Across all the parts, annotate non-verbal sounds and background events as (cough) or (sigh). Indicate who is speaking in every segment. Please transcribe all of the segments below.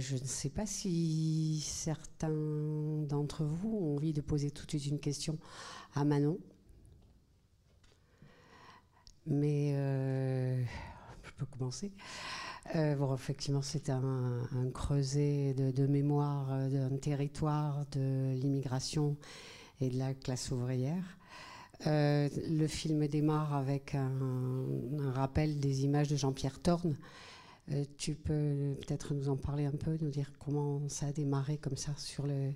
Speaker 1: je ne sais pas si certains d'entre vous ont envie de poser tout de suite une question à Manon. Mais euh, je peux commencer. Euh, bon, effectivement, c'est un, creuset de, mémoire d'un territoire, de l'immigration et de la classe ouvrière. le film démarre avec un, un, rappel des images de Jean-Pierre Thorne, euh, tu peux peut-être nous en parler un peu, nous dire comment ça a démarré comme ça sur la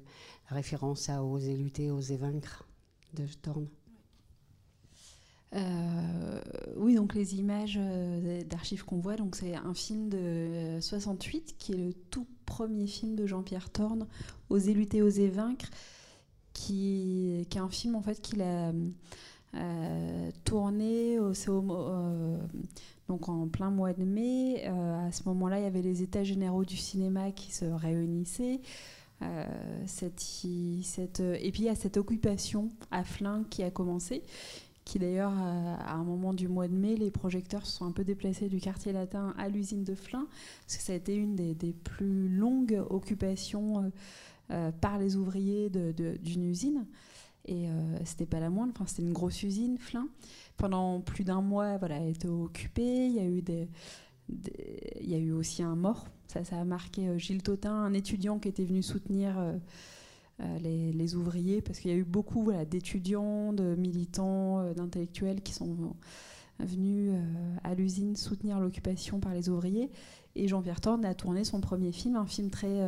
Speaker 1: référence à Oser lutter, oser vaincre de Thorne?
Speaker 2: Euh, oui, donc les images euh, d'archives qu'on voit, c'est un film de 68 qui est le tout premier film de Jean-Pierre Thorne, Oser lutter, oser vaincre, qui, qui, est un film en fait qu'il a tourné au, au, donc en plein mois de mai. Euh, à ce moment-là, il y avait les États généraux du cinéma qui se réunissaient. Euh, cette, et puis il y a cette occupation à Flins qui a commencé, qui d'ailleurs, à un moment du mois de mai, les projecteurs se sont un peu déplacés du quartier latin à l'usine de Flins, parce que ça a été une des, plus longues occupations euh, par les ouvriers d'une usine. Et c'était pas la moindre, enfin, c'était une grosse usine, Flins pendant plus d'un mois, voilà, elle était occupée. Il y a eu des, il y a eu aussi un mort. Ça, ça a marqué euh, Gilles Totin, un étudiant qui était venu soutenir euh, euh, les, ouvriers, parce qu'il y a eu beaucoup voilà, d'étudiants, de militants, d'intellectuels qui sont venus à l'usine soutenir l'occupation par les ouvriers. Et Jean-Pierre Thorne a tourné son premier film, un film très,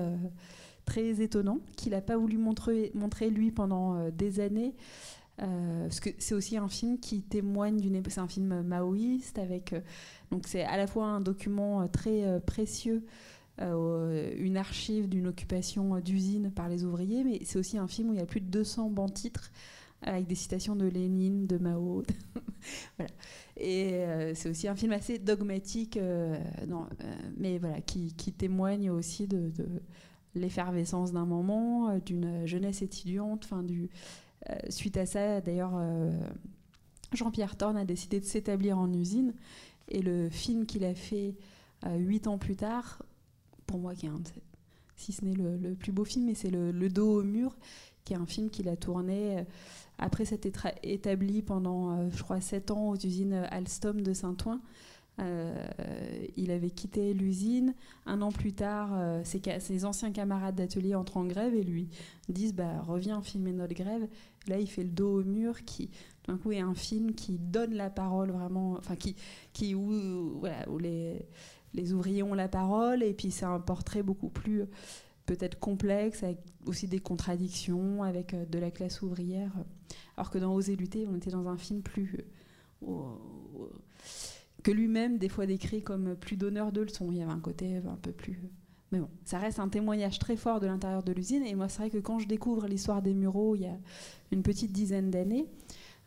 Speaker 2: très étonnant, qu'il n'a pas voulu montrer, lui pendant des années. Euh, parce que c'est aussi un film qui témoigne d'une c'est un film maoïste avec euh, donc c'est à la fois un document euh, très précieux une archive d'une occupation d'usine par les ouvriers mais c'est aussi un film où il y a plus de 200 bancs titres avec des citations de Lénine, de Mao. (laughs) voilà. Et c'est aussi un film assez dogmatique, non, mais voilà, qui, qui, témoigne aussi de l'effervescence d'un moment, d'une jeunesse étudiante, du, euh, suite à ça, d'ailleurs, euh, Jean-Pierre Thorne a décidé de s'établir en usine. Et le film qu'il a fait euh, huit ans plus tard, pour moi, qui est un si ce n'est le, plus beau film, mais c'est le, dos au mur, qui est un film qu'il a tourné après s'être établi pendant, je crois, sept ans aux usines Alstom de Saint-Ouen. Euh, il avait quitté l'usine. Un an plus tard, euh, ses, anciens camarades d'atelier entrent en grève et lui disent bah, Reviens filmer notre grève. Là, il fait le dos au mur, qui d'un coup est un film qui donne la parole vraiment, enfin, qui, où, voilà, où les, les ouvriers ont la parole, et puis c'est un portrait beaucoup plus peut-être complexe, avec aussi des contradictions, avec euh, de la classe ouvrière. Alors que dans Oser lutter, on était dans un film plus que lui-même des fois décrit comme plus donneur de leçons. Il y avait un côté un peu plus. Mais bon, ça reste un témoignage très fort de l'intérieur de l'usine. Et moi, c'est vrai que quand je découvre l'histoire des Mureaux il y a une petite dizaine d'années,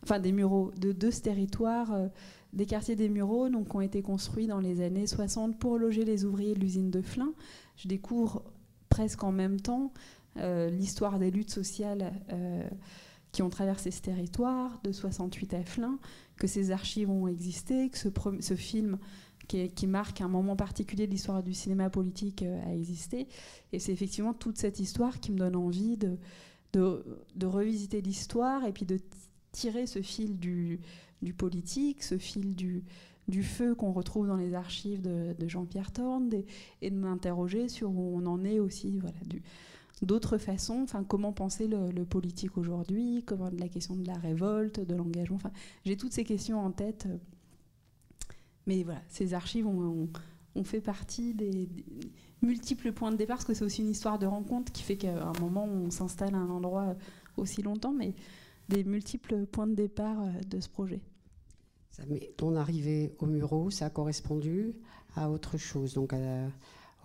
Speaker 2: enfin des Mureaux de, deux ce territoire, euh, des quartiers des Mureaux, donc, qui ont été construits dans les années 60 pour loger les ouvriers de l'usine de Flins, je découvre presque en même temps euh, l'histoire des luttes sociales. Euh, qui ont traversé ce territoire, de 68 à Flins, que ces archives ont existé, que ce, film qui, marque un moment particulier de l'histoire du cinéma politique euh, a existé. Et c'est effectivement toute cette histoire qui me donne envie de, revisiter l'histoire et puis de tirer ce fil du, politique, ce fil du, feu qu'on retrouve dans les archives de, Jean-Pierre Thorne et, de m'interroger sur où on en est aussi d'autres façons, enfin comment penser le, politique aujourd'hui, comment la question de la révolte, de l'engagement. Enfin, j'ai toutes ces questions en tête. Mais voilà, ces archives ont, fait partie des, multiples points de départ, parce que c'est aussi une histoire de rencontre qui fait qu'à un moment on s'installe à un endroit aussi longtemps, mais des multiples points de départ euh, de ce projet.
Speaker 1: ton arrivée au Muro, ça a correspondu à autre chose, donc à la,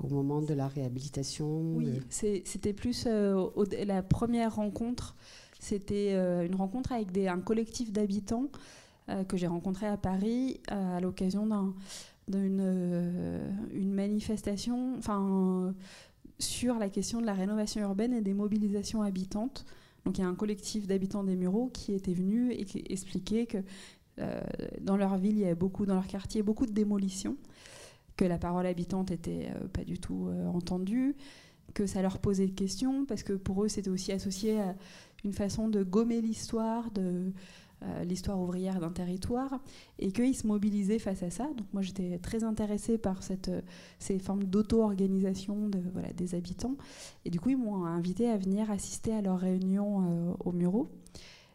Speaker 1: au moment de la réhabilitation
Speaker 2: Oui, c'était plus euh, la première rencontre. C'était euh, une rencontre avec des, un collectif d'habitants euh, que j'ai rencontré à Paris à l'occasion d'une une manifestation enfin, sur la question de la rénovation urbaine et des mobilisations habitantes. Donc il y a un collectif d'habitants des Mureaux qui était venu et qui expliquait que dans leur ville, il y avait beaucoup, dans leur quartier, beaucoup de démolitions que la parole habitante était pas du tout entendue, que ça leur posait des questions, parce que pour eux, c'était aussi associé à une façon de gommer l'histoire, euh, l'histoire ouvrière d'un territoire, et qu'ils se mobilisaient face à ça. Donc moi, j'étais très intéressée par ces formes d'auto-organisation des habitants. Et du coup, ils m'ont invité à venir assister à leurs réunions euh, au Murau.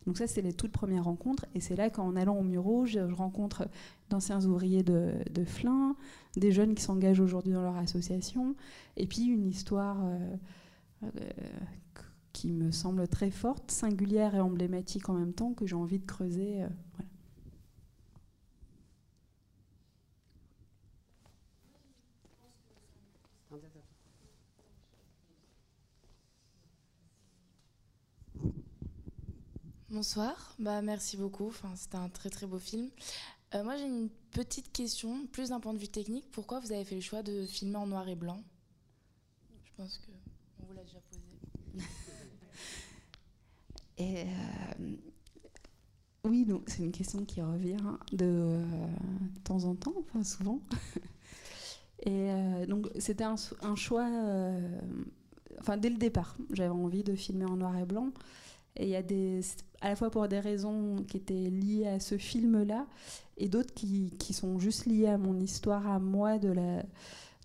Speaker 2: Donc ça, c'est les toutes premières rencontres. Et c'est là qu'en allant au Murau, je, rencontre d'anciens ouvriers de, de Flins, des jeunes qui s'engagent aujourd'hui dans leur association, et puis une histoire euh, euh, qui me semble très forte, singulière et emblématique en même temps, que j'ai envie de creuser. Euh,
Speaker 3: Bonsoir, bah, merci beaucoup. Enfin, C'était un très très beau film. Euh, moi j'ai une petite question, plus d'un point de vue technique. Pourquoi vous avez fait le choix de filmer en noir et blanc? Je pense qu'on vous l'a déjà posé. (laughs)
Speaker 2: et, euh, oui, c'est une question qui revient de, euh, temps en temps, enfin souvent. (laughs) et donc c'était un, un, choix, enfin dès le départ, j'avais envie de filmer en noir et blanc. Et il y a des, à la fois pour des raisons qui étaient liées à ce film-là, et d'autres qui, qui, sont juste liées à mon histoire, à moi, de, la,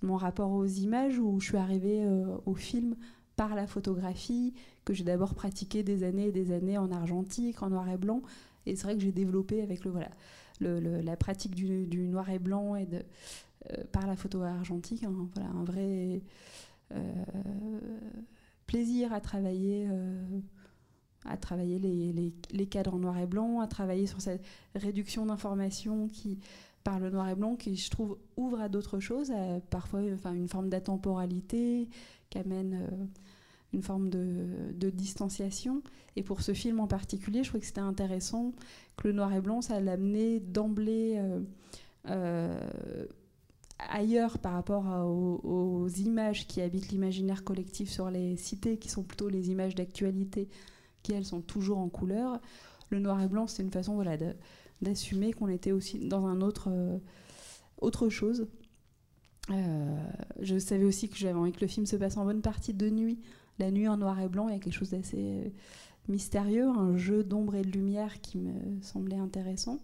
Speaker 2: mon rapport aux images, où je suis arrivée euh, au film par la photographie, que j'ai d'abord pratiqué des années et des années en argentique, en noir et blanc. Et c'est vrai que j'ai développé avec le, voilà, le, la pratique du, du, noir et blanc et de, euh, par la photo argentique, hein, voilà, un vrai euh, plaisir à travailler à travailler les, les, cadres en noir et blanc, à travailler sur cette réduction d'informations qui, par le noir et blanc, qui je trouve ouvre à d'autres choses, parfois enfin, une forme d'atemporalité, qui amène euh, une forme de, de, distanciation. Et pour ce film en particulier, je trouvais que c'était intéressant que le noir et blanc, ça l'amenait d'emblée euh, euh, ailleurs par rapport aux, images qui habitent l'imaginaire collectif sur les cités, qui sont plutôt les images d'actualité qui elles sont toujours en couleur. Le noir et blanc, c'est une façon voilà, d'assumer qu'on était aussi dans un autre, euh, autre chose. Euh, je savais aussi que j'avais envie que le film se passe en bonne partie de nuit. La nuit en noir et blanc, il y a quelque chose d'assez euh, mystérieux, un jeu d'ombre et de lumière qui me semblait intéressant.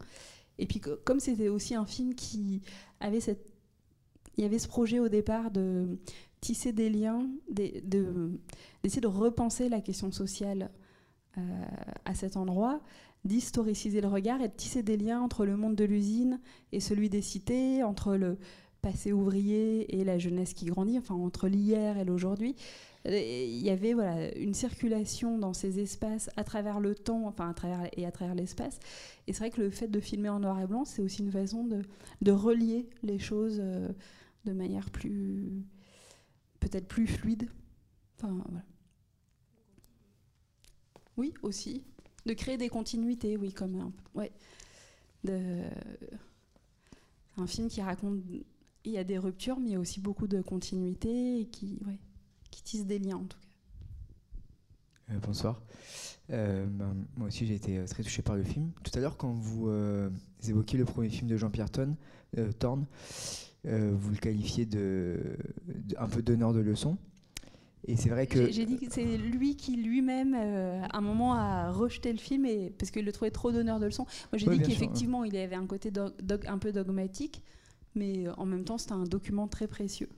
Speaker 2: Et puis comme c'était aussi un film qui avait cette... Il y avait ce projet au départ de tisser des liens, d'essayer de, de, repenser la question sociale euh, à cet endroit, d'historiciser le regard et de tisser des liens entre le monde de l'usine et celui des cités, entre le passé ouvrier et la jeunesse qui grandit, enfin entre l'hier et l'aujourd'hui. Il y avait voilà, une circulation dans ces espaces à travers le temps enfin à travers, et à travers l'espace. Et c'est vrai que le fait de filmer en noir et blanc, c'est aussi une façon de, relier les choses euh, de manière plus peut-être plus fluide. Oui, aussi. De créer des continuités, oui, comme un, ouais. De, un film qui raconte. Il y a des ruptures, mais il y a aussi beaucoup de continuité et qui, ouais, qui tisse des liens en tout cas.
Speaker 4: Euh, bonsoir. Euh, ben, moi aussi, j'ai été euh, très touché par le film. Tout à l'heure, quand vous évoquiez le premier film de Jean-Pierre Thorne, vous le qualifiez de, de, un peu donneur de leçons. Et c'est vrai que.
Speaker 2: J'ai dit que c'est lui qui lui-même, euh, à un moment, a rejeté le film et, parce qu'il le trouvait trop donneur de leçons. Moi, j'ai dit qu'effectivement, il avait un côté un peu dogmatique, mais euh, en même temps, c'était un document très précieux.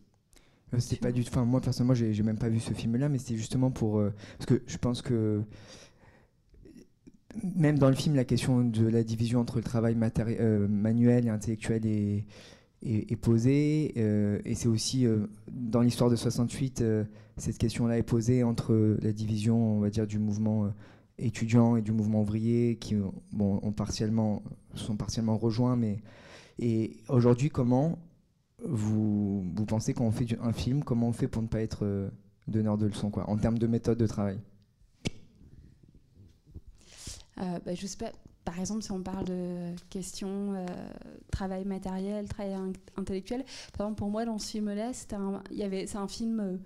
Speaker 4: Euh, c'est pas du Enfin, moi, personnellement, j'ai même pas vu ce film-là, mais c'était justement pour. parce que je pense que. Même dans le film, la question de la division entre le travail manuel et intellectuel est, est, posée. et c'est aussi, dans l'histoire de 68, cette question-là est posée entre la division, on va dire, du mouvement euh, étudiant et du mouvement ouvrier, qui bon, ont partiellement, sont partiellement rejoints. Mais et aujourd'hui, comment vous, vous pensez quand on fait un film, comment on fait pour ne pas être euh, donneur de leçons, quoi, en termes de méthode de travail?
Speaker 2: Euh, bah, Je sais pas. Par exemple, si on parle de questions euh, travail matériel, travail intellectuel, par exemple, pour moi, dans ce film-là, c'est un, un film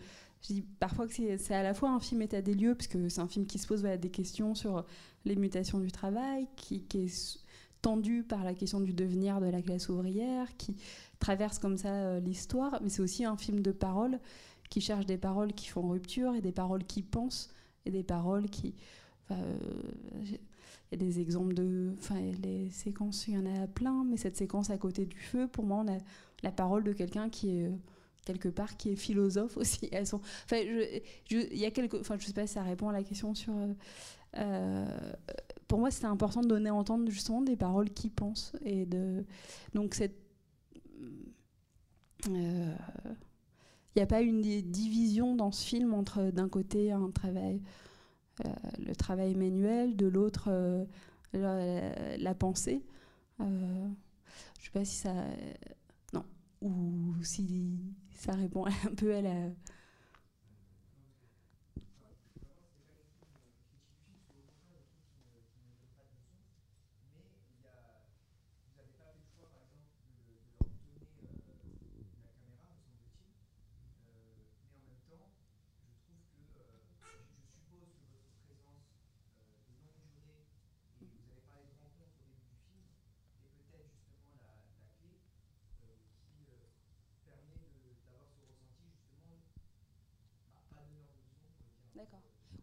Speaker 2: je dis parfois que c'est à la fois un film état des lieux, parce que c'est un film qui se pose des questions sur les mutations du travail, qui, est tendu par la question du devenir de la classe ouvrière, qui traverse comme ça l'histoire, mais c'est aussi un film de parole qui cherche des paroles qui font rupture et des paroles qui pensent et des paroles qui. Y a des exemples de. Enfin, les séquences, il y en a plein, mais cette séquence à côté du feu, pour moi, on a la parole de quelqu'un qui est quelque part qui est philosophe (laughs) aussi. Elles sont, enfin, je, il y a quelque, enfin, je sais pas si ça répond à la question sur. Euh, pour moi, c'était important de donner entendre justement des paroles qui pensent et de. Donc cette. Euh, il n'y a pas une division dans ce film entre d'un côté un travail euh, le travail manuel, de l'autre euh, la, pensée. Euh, je ne sais pas si ça... non. Ou si ça répond (laughs) un peu à la...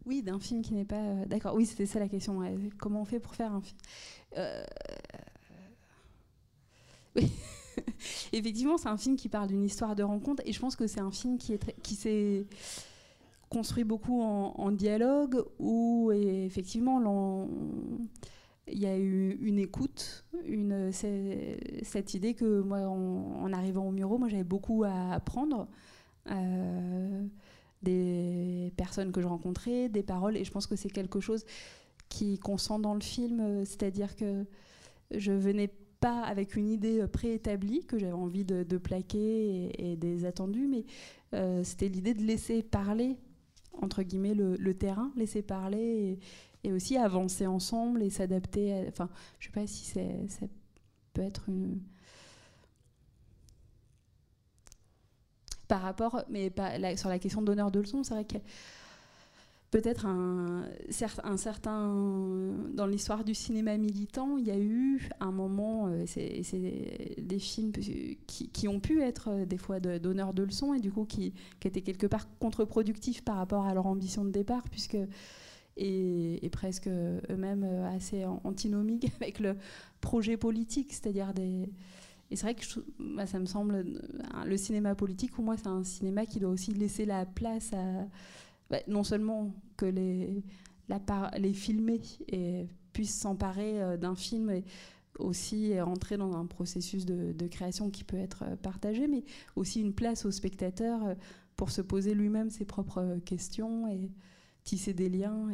Speaker 2: Oui, d'un film qui n'est pas. Euh, d'accord, oui, c'était ça la question. Comment on fait pour faire un film euh, Oui. (laughs) Effectivement, c'est un film qui parle d'une histoire de rencontre et je pense que c'est un film qui, est qui s'est construit beaucoup en, dialogue où effectivement il y a eu une écoute, cette idée que moi, en, arrivant au Muro, moi j'avais beaucoup à apprendre. Euh, des personnes que je rencontrais, des paroles, et je pense que c'est quelque chose qui qu'on sent dans le film, euh, c'est-à-dire que je venais pas avec une idée euh, préétablie que j'avais envie de, plaquer et, des attendus, mais euh, c'était l'idée de laisser parler entre guillemets le, terrain, laisser parler et, aussi avancer ensemble et s'adapter. Enfin, je sais pas si ça peut être une par rapport, mais sur la question d'honneur de leçon, c'est vrai que peut-être un, certain dans l'histoire du cinéma militant, il y a eu un moment, euh, c'est des films qui, ont pu être euh, des fois d'honneur de, leçon et du coup qui, qui, étaient quelque part contre-productifs par rapport à leur ambition de départ, puisque et, et presque eux-mêmes euh, assez antinomiques (laughs) avec le projet politique, c'est-à-dire des et c'est vrai que bah, ça me semble, euh, le cinéma politique, pour moi, c'est un cinéma qui doit aussi laisser la place à, bah, non seulement que les, les filmés et puissent s'emparer euh, d'un film et aussi rentrer dans un processus de, création qui peut être euh, partagé, mais aussi une place au spectateur pour se poser lui-même ses propres questions et tisser des liens.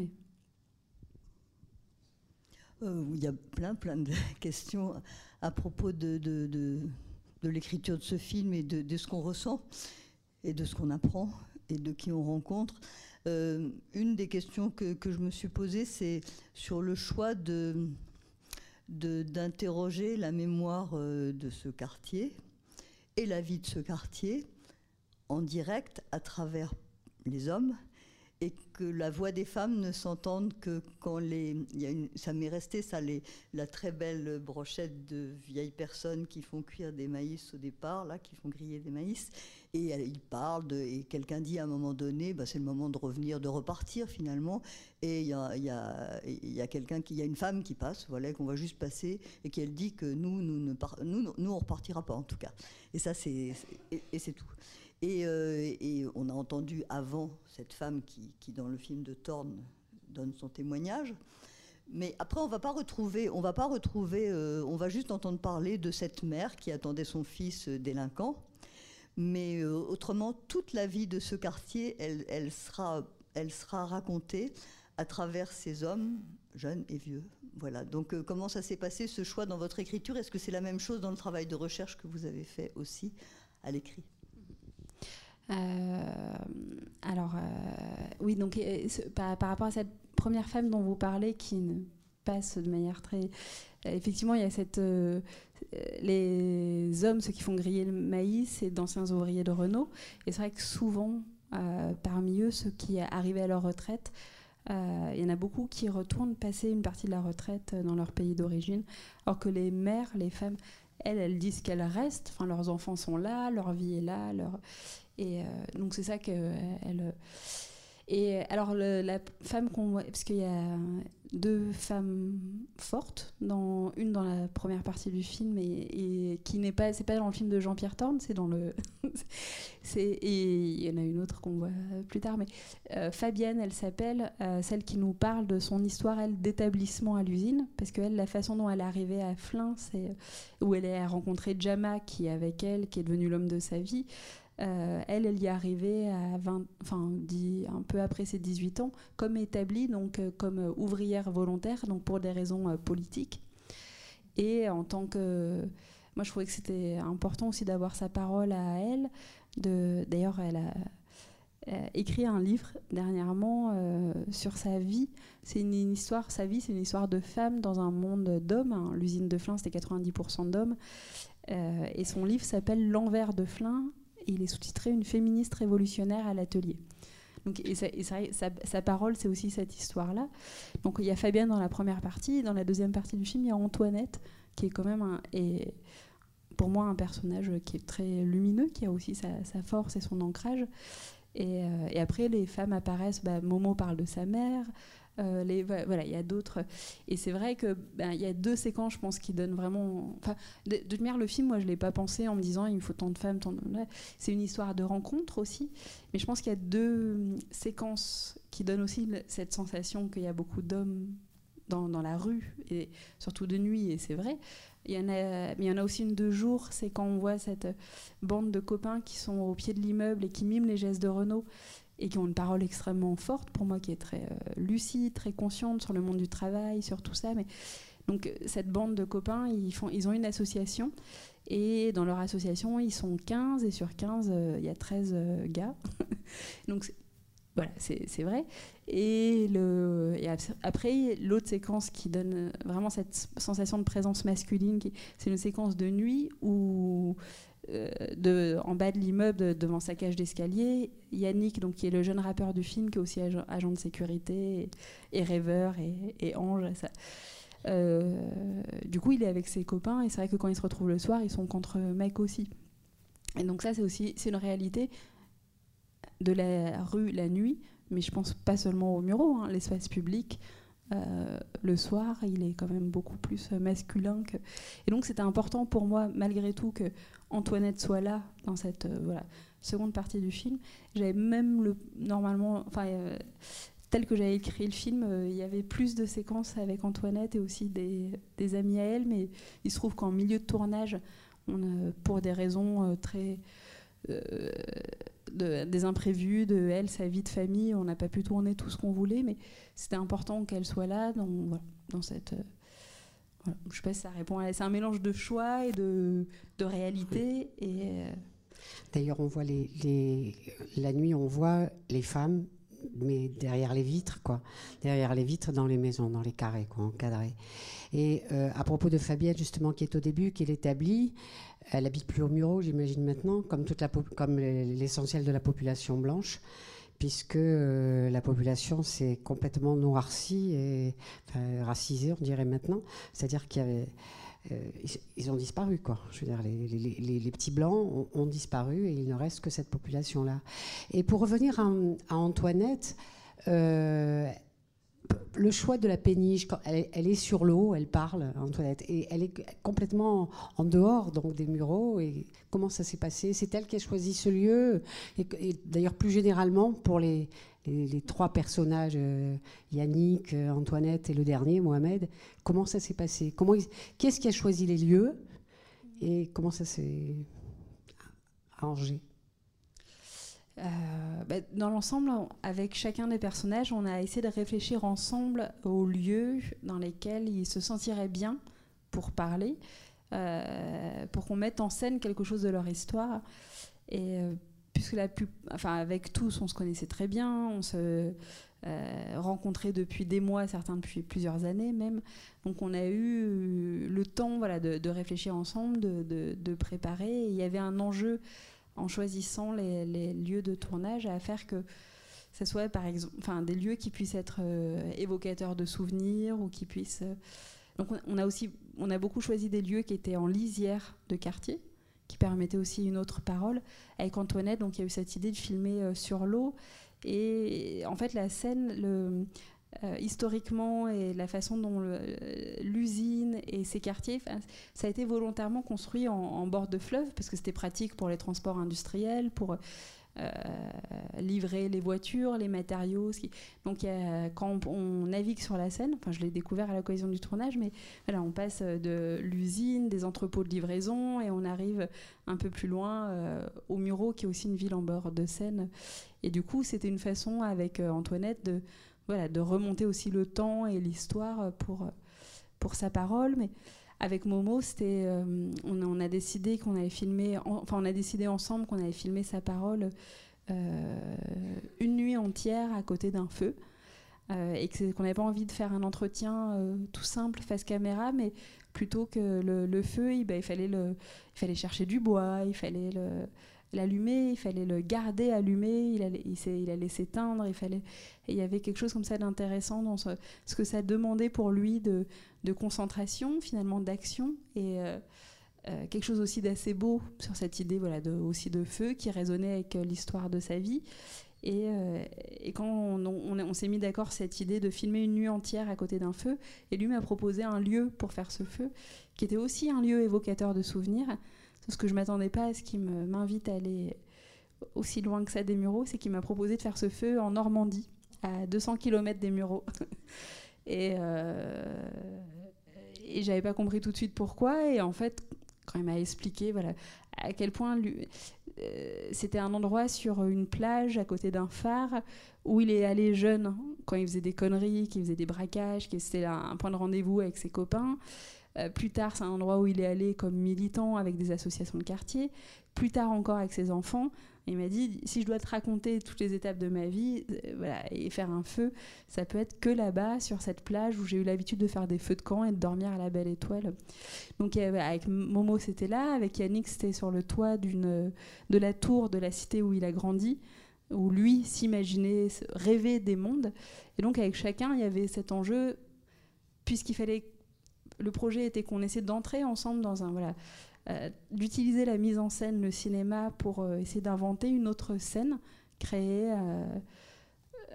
Speaker 5: Il y a plein, plein de (laughs) questions à propos de, de, de, l'écriture de ce film et de, ce qu'on ressent et de ce qu'on apprend et de qui on rencontre. Euh, une des questions que, que, je me suis posée, c'est sur le choix de d'interroger la mémoire euh, de ce quartier et la vie de ce quartier en direct à travers les hommes et que la voix des femmes ne s'entende que quand les. Ça m'est resté, ça, les, la très belle brochette de vieilles personnes qui font cuire des maïs au départ, là, qui font griller des maïs. Et ils parlent, et quelqu'un dit à un moment donné, bah, c'est le moment de revenir, de repartir finalement. Et il y a, y a, y a quelqu'un il y a une femme qui passe, voilà, qu'on va juste passer, et qui elle dit que nous, nous, ne nous, nous, on repartira pas en tout cas. Et ça, c'est, et c'est tout. Euh, et, on a entendu avant cette femme qui, dans le film de Thorne, donne son témoignage. Mais après, on va pas retrouver, on va pas retrouver, euh, on va juste entendre parler de cette mère qui attendait son fils euh, délinquant. Mais autrement, toute la vie de ce quartier, elle, sera, elle sera racontée à travers ces hommes, jeunes et vieux. Voilà. Donc, comment ça s'est passé ce choix dans votre écriture? Est-ce que c'est la même chose dans le travail de recherche que vous avez fait aussi à l'écrit?
Speaker 2: Alors, euh, oui, donc par, rapport à cette première femme dont vous parlez qui ne passe de manière très. Euh, effectivement, il y a cette. les hommes, ceux qui font griller le maïs, c'est d'anciens ouvriers de Renault. Et c'est vrai que souvent, parmi eux, ceux qui arrivaient à leur retraite, il y en a beaucoup qui retournent passer une partie de la retraite dans leur pays d'origine, alors que les mères, les femmes, elles, elles disent qu'elles restent, enfin leurs enfants sont là, leur vie est là, leur... et donc c'est ça qu'elles et alors, la femme qu'on voit, parce qu'il y a deux femmes fortes, dans, une dans la première partie du film et, qui n'est pas, c'est pas dans le film de Jean-Pierre Thorne, c'est dans le, (laughs) et il y en a une autre qu'on voit plus tard, mais euh, Fabienne, elle s'appelle, euh, celle qui nous parle de son histoire elle d'établissement à l'usine, parce que elle, la façon dont elle est arrivée à Flins, c'est où elle a rencontré Jama qui est avec elle, qui est devenu l'homme de sa vie. Euh, elle, elle y est arrivée à 20, enfin, un peu après ses 18 ans, comme établie, donc euh, comme euh, ouvrière volontaire, donc pour des raisons politiques. Et en tant que. Moi, je trouvais que c'était important aussi d'avoir sa parole à elle. D'ailleurs, elle a, écrit un livre dernièrement sur sa vie. C'est une, histoire, sa vie, c'est une histoire de femme dans un monde d'hommes. Hein. L'usine de Flins, c'était 90% d'hommes. et son livre s'appelle L'envers de Flins il est sous-titré Une féministe révolutionnaire à l'atelier. Donc, et, sa, parole, c'est aussi cette histoire-là. Donc il y a Fabienne dans la première partie, dans la deuxième partie du film, il y a Antoinette, qui est quand même un, et pour moi un personnage qui est très lumineux, qui a aussi sa, force et son ancrage. Et, euh, et, après, les femmes apparaissent. Bah, Momo parle de sa mère, euh, voilà, il y a d'autres. Et c'est vrai que ben, y a deux séquences, je pense, qui donnent vraiment. Enfin, de, de manière, le film, moi, je l'ai pas pensé en me disant il me faut tant de femmes, tant de. C'est une histoire de rencontre aussi. Mais je pense qu'il y a deux séquences qui donnent aussi cette sensation qu'il y a beaucoup d'hommes dans, dans, la rue et surtout de nuit. Et c'est vrai. Il y, en a, mais il y en a aussi une de jour, c'est quand on voit cette bande de copains qui sont au pied de l'immeuble et qui miment les gestes de Renault et qui ont une parole extrêmement forte pour moi, qui est très euh, lucide, très consciente sur le monde du travail, sur tout ça. Mais donc euh, cette bande de copains, ils, font, ils ont une association et dans leur association, ils sont 15 et sur 15, euh, il y a 13 gars. (laughs) donc voilà, c'est vrai. Et, le, et après, l'autre séquence qui donne vraiment cette sensation de présence masculine, c'est une séquence de nuit où de, en bas de l'immeuble, devant sa cage d'escalier, Yannick, donc, qui est le jeune rappeur du film, qui est aussi agent, de sécurité et, rêveur et, ange. Euh, du coup, il est avec ses copains et c'est vrai que quand ils se retrouvent le soir, ils sont contre mecs aussi. Et donc ça, c'est aussi c'est une réalité de la rue la nuit, mais je pense pas seulement au Muro, hein, l'espace public. Euh, le soir, il est quand même beaucoup plus masculin que. Et donc c'était important pour moi, malgré tout, que Antoinette soit là dans cette euh, voilà, seconde partie du film. J'avais même le normalement, enfin euh, tel que j'avais écrit le film, il y avait plus de séquences avec Antoinette et aussi des, des amis à elle, mais il se trouve qu'en milieu de tournage, pour des raisons très des imprévus, de elle, sa vie de famille. On n'a pas pu tourner tout ce qu'on voulait, mais c'était important qu'elle soit là dans, cette. Euh. Je sais pas si ça répond. C'est un mélange de choix et de, de réalité. Et, euh,
Speaker 1: D'ailleurs, on voit les, les, la nuit, on voit les femmes, mais derrière les vitres, quoi. Derrière les vitres, dans les maisons, dans les carrés, quoi, encadrés. Et euh, à propos de Fabienne, justement, qui est au début, qui est établie, elle habite plus au Muro, j'imagine maintenant, comme, l'essentiel de la population blanche, puisque euh, la population s'est complètement noircie et racisée, on dirait maintenant. C'est-à-dire qu'il. Euh, ont disparu, quoi. Je veux dire, les, petits blancs ont, disparu et il ne reste que cette population-là. Et pour revenir à, à Antoinette, euh, le choix de la péniche, elle, est sur l'eau, elle parle, Antoinette, et elle est complètement en dehors donc des mureaux. Et comment ça s'est passé? C'est elle qui a choisi ce lieu. Et, d'ailleurs, plus généralement, pour les, trois personnages, euh, Yannick, euh, Antoinette et le dernier, Mohamed, comment ça s'est passé? Comment Qu'est-ce qui a choisi les lieux Et comment ça s'est arrangé?
Speaker 2: Bah, dans l'ensemble, avec chacun des personnages, on a essayé de réfléchir ensemble aux lieux dans lesquels ils se sentiraient bien pour parler, euh, pour qu'on mette en scène quelque chose de leur histoire. Et euh, puisque la enfin, avec tous, on se connaissait très bien, on se rencontrait depuis des mois, certains depuis plusieurs années même. Donc on a eu le temps voilà, de, réfléchir ensemble, de préparer. il y avait un enjeu en choisissant les, lieux de tournage à faire que ce soit par exemple, enfin des lieux qui puissent être évocateurs de souvenirs ou qui puissent. donc on a aussi, on a beaucoup choisi des lieux qui étaient en lisière de quartier, qui permettaient aussi une autre parole. Avec Antoinette, donc il y a eu cette idée de filmer sur l'eau. Et en fait, la scène, le, euh, historiquement et la façon dont l'usine et ses quartiers, ça a été volontairement construit en, bord de fleuve parce que c'était pratique pour les transports industriels, pour euh, livrer les voitures, les matériaux. Donc quand on, navigue sur la Seine, enfin je l'ai découvert à l'occasion du tournage, mais voilà, on passe de l'usine, des entrepôts de livraison et on arrive un peu plus loin euh, au Muro qui est aussi une ville en bord de Seine. Et du coup, c'était une façon avec Antoinette de voilà, de remonter aussi le temps et l'histoire pour, pour sa parole. Mais avec Momo, c'était, euh, on, a décidé qu'on allait filmer, enfin on a décidé ensemble qu'on allait filmer sa parole euh, une nuit entière à côté d'un feu. Euh, et qu'on n'avait pas envie de faire un entretien tout simple face caméra, mais plutôt que le, feu, il, ben, il, fallait le, il fallait chercher du bois, il fallait le, l'allumer, il fallait le garder allumé, il allait, il, allait s'éteindre, il fallait, il y avait quelque chose comme ça d'intéressant dans ce, que ça demandait pour lui de, concentration, finalement d'action, et euh, euh, quelque chose aussi d'assez beau sur cette idée, voilà, de, aussi de feu qui résonnait avec euh, l'histoire de sa vie. Et, quand on, on s'est mis d'accord cette idée de filmer une nuit entière à côté d'un feu, et lui m'a proposé un lieu pour faire ce feu, qui était aussi un lieu évocateur de souvenirs. Ce que je m'attendais pas à ce qui m'invite à aller aussi loin que ça des Mureaux, c'est qu'il m'a proposé de faire ce feu en Normandie, à 200 km des Mureaux. (laughs) et, euh, et j'avais pas compris tout de suite pourquoi. Et en fait, quand il m'a expliqué voilà, à quel point euh, c'était un endroit sur une plage à côté d'un phare où il est allé jeune, quand il faisait des conneries, qu'il faisait des braquages, que c'était un point de rendez-vous avec ses copains. Euh, plus tard, c'est un endroit où il est allé comme militant avec des associations de quartier. Plus tard encore avec ses enfants. il m'a dit si je dois te raconter toutes les étapes de ma vie euh, et faire un feu, ça peut être que là-bas, sur cette plage où j'ai eu l'habitude de faire des feux de camp et de dormir à la belle étoile. Donc avec Momo, c'était là. Avec Yannick, c'était sur le toit de la tour de la cité où il a grandi où lui s'imaginait, rêver des mondes. Et donc avec chacun, il y avait cet enjeu, puisqu'il fallait le projet était qu'on essaie d'entrer ensemble dans un voilà, euh, d'utiliser la mise en scène, le cinéma pour euh, essayer d'inventer une autre scène, créer euh,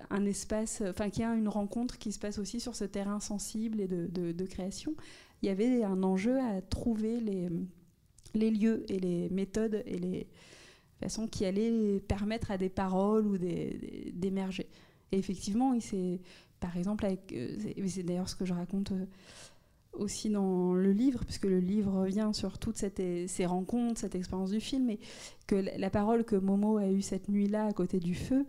Speaker 2: un espace, enfin qu'il y a une rencontre qui se passe aussi sur ce terrain sensible et de, création. Il y avait un enjeu à trouver les, lieux et les méthodes et les façons qui allaient permettre à des paroles ou d'émerger. Et effectivement, il s'est, par exemple, avec, c'est d'ailleurs ce que je raconte aussi dans le livre, puisque le livre revient sur toutes ces rencontres, cette expérience du film, et que la parole que Momo a eue cette nuit-là à côté du feu,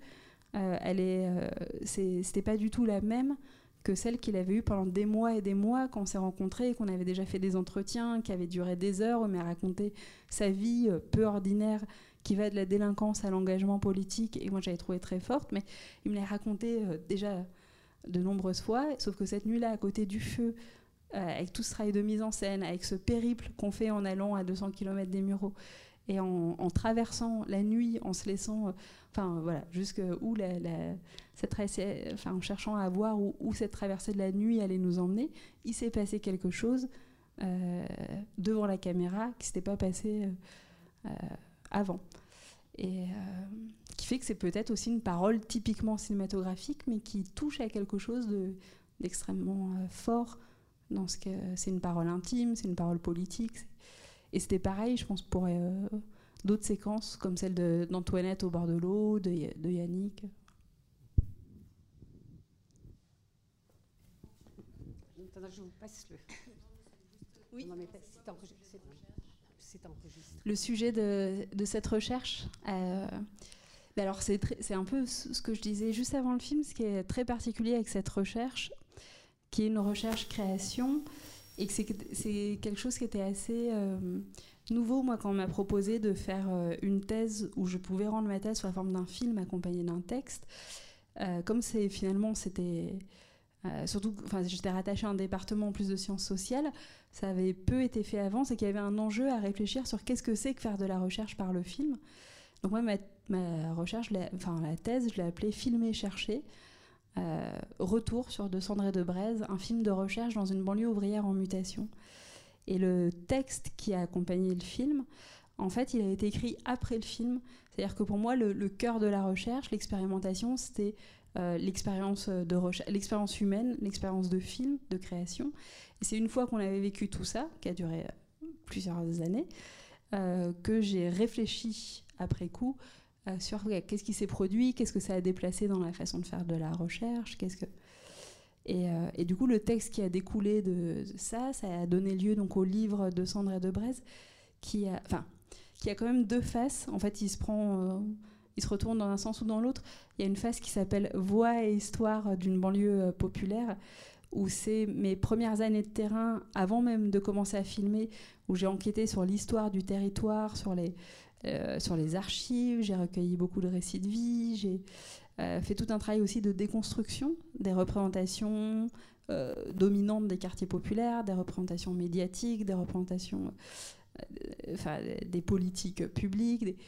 Speaker 2: euh, elle est, euh, c'était pas du tout la même que celle qu'il avait eue pendant des mois et des mois quand on s'est rencontrés, qu'on avait déjà fait des entretiens qui avaient duré des heures, où il m'a raconté sa vie euh, peu ordinaire qui va de la délinquance à l'engagement politique, et moi j'avais trouvé très forte, mais il me l'a raconté déjà de nombreuses fois, sauf que cette nuit-là, à côté du feu, avec tout ce travail de mise en scène, avec ce périple qu'on fait en allant à 200 km des Mureaux et en, traversant la nuit, en se laissant, euh, enfin voilà, la, cette enfin en cherchant à voir où, cette traversée de la nuit allait nous emmener, il s'est passé quelque chose euh, devant la caméra qui s'était pas passé avant. Et qui fait que c'est peut-être aussi une parole typiquement cinématographique, mais qui touche à quelque chose d'extrêmement fort dans ce que c'est une parole intime, c'est une parole politique. Et c'était pareil, je pense, pour euh, d'autres séquences comme celle d'Antoinette au bord de l'eau, de, Yannick.
Speaker 1: Je vous passe le.
Speaker 2: Oui. c'est enregistré. Le sujet de, de cette recherche. Euh, ben alors c'est un peu ce que je disais juste avant le film, ce qui est très particulier avec cette recherche, qui est une recherche-création et que c'est quelque chose qui était assez euh, nouveau, moi, quand on m'a proposé de faire euh, une thèse où je pouvais rendre ma thèse sous la forme d'un film accompagné d'un texte. Euh, comme c'est finalement, c'était. surtout, enfin, j'étais rattachée à un département en plus de sciences sociales, ça avait peu été fait avant, c'est qu'il y avait un enjeu à réfléchir sur qu'est-ce que c'est que faire de la recherche par le film. Donc moi, ma, recherche, enfin la thèse, je l'ai appelée Filmer, chercher. Retour sur De Sandré de Braise, un film de recherche dans une banlieue ouvrière en mutation. Et le texte qui a accompagné le film, en fait, il a été écrit après le film. C'est-à-dire que pour moi, le, cœur de la recherche, l'expérimentation, c'était euh, l'expérience humaine, l'expérience de film, de création. Et c'est une fois qu'on avait vécu tout ça, qui a duré euh, plusieurs années, euh, que j'ai réfléchi après coup sur qu'est-ce qui s'est produit, qu'est-ce que ça a déplacé dans la façon de faire de la recherche, qu'est-ce que et, du coup, le texte qui a découlé de, ça, ça a donné lieu donc au livre de Sandra de Braise, qui a, enfin, qui a quand même deux faces. En fait, il se prend, euh, il se retourne dans un sens ou dans l'autre. Il y a une face qui s'appelle Voix et histoire d'une banlieue euh, populaire, où c'est mes premières années de terrain, avant même de commencer à filmer, où j'ai enquêté sur l'histoire du territoire, sur les, euh, sur les archives, j'ai recueilli beaucoup de récits de vie, j'ai fait tout un travail aussi de déconstruction des représentations dominantes des quartiers populaires, des représentations médiatiques, des représentations euh, enfin, des politiques publiques,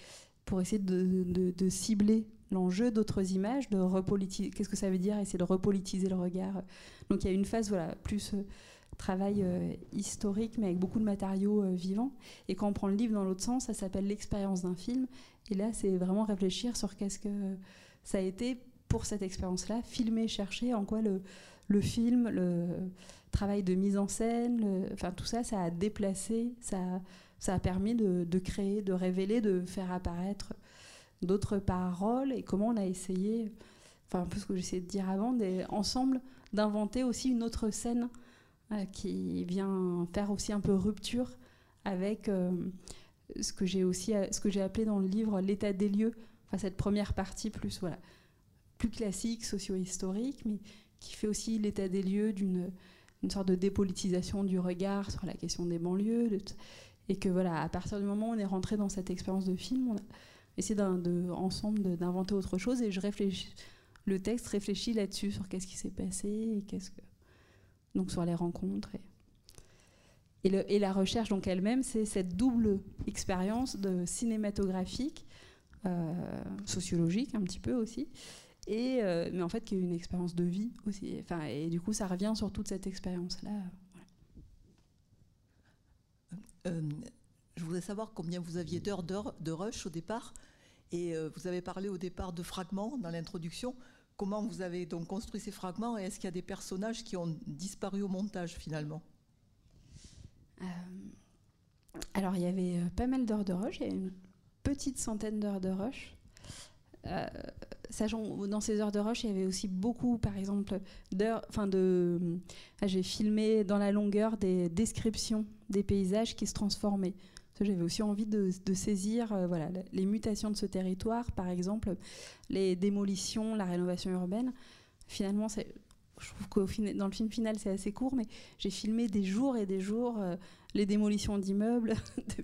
Speaker 2: pour essayer de, cibler l'enjeu d'autres images, de repolitiser. Qu'est-ce que ça veut dire Essayer de repolitiser le regard. Donc il y a une phase, voilà, plus euh, travail euh, historique, mais avec beaucoup de matériaux vivants. Et quand on prend le livre dans l'autre sens, ça s'appelle l'expérience d'un film. Et là, c'est vraiment réfléchir sur qu'est-ce que ça a été pour cette expérience-là, filmer, chercher en quoi le, le film, le travail de mise en scène, enfin tout ça, ça a déplacé, ça, ça a permis de, créer, de révéler, de faire apparaître d'autres paroles et comment on a essayé, enfin un peu ce que j'essayais de dire avant, ensemble d'inventer aussi une autre scène euh, qui vient faire aussi un peu rupture avec euh, ce que j'ai aussi ce que j'ai appelé dans le livre l'état des lieux, enfin cette première partie plus voilà plus classique, socio-historique, mais qui fait aussi l'état des lieux d'une une sorte de dépolitisation du regard sur la question des banlieues. et que voilà, à partir du moment où on est rentré dans cette expérience de film, on a essayé de, ensemble d'inventer autre chose. Et je réfléchis, le texte réfléchit là-dessus, sur qu'est-ce qui s'est passé, et qu'est-ce que, donc sur les rencontres. Et, et la recherche donc elle-même, c'est cette double expérience de cinématographique, euh, sociologique un petit peu aussi, et, euh, mais en fait qui est une expérience de vie aussi. Enfin, et du coup, ça revient sur toute cette expérience-là.
Speaker 6: Euh, je voudrais savoir combien vous aviez d'heures de rush au départ. Et vous avez parlé au départ de fragments dans l'introduction. Comment vous avez donc construit ces fragments et est-ce qu'il y a des personnages qui ont disparu au montage finalement?
Speaker 2: Alors il y avait pas mal d'heures de rush, il y a une petite centaine d'heures de rush. Euh, sachant dans ces heures de rush, il y avait aussi beaucoup, par exemple, d'heures, enfin de, ah, j'ai filmé dans la longueur des descriptions des paysages qui se transformaient. J'avais aussi envie de, saisir euh, voilà, les mutations de ce territoire, par exemple, les démolitions, la rénovation urbaine. Finalement, je trouve que dans le film final, c'est assez court, mais j'ai filmé des jours et des jours euh, les démolitions d'immeubles,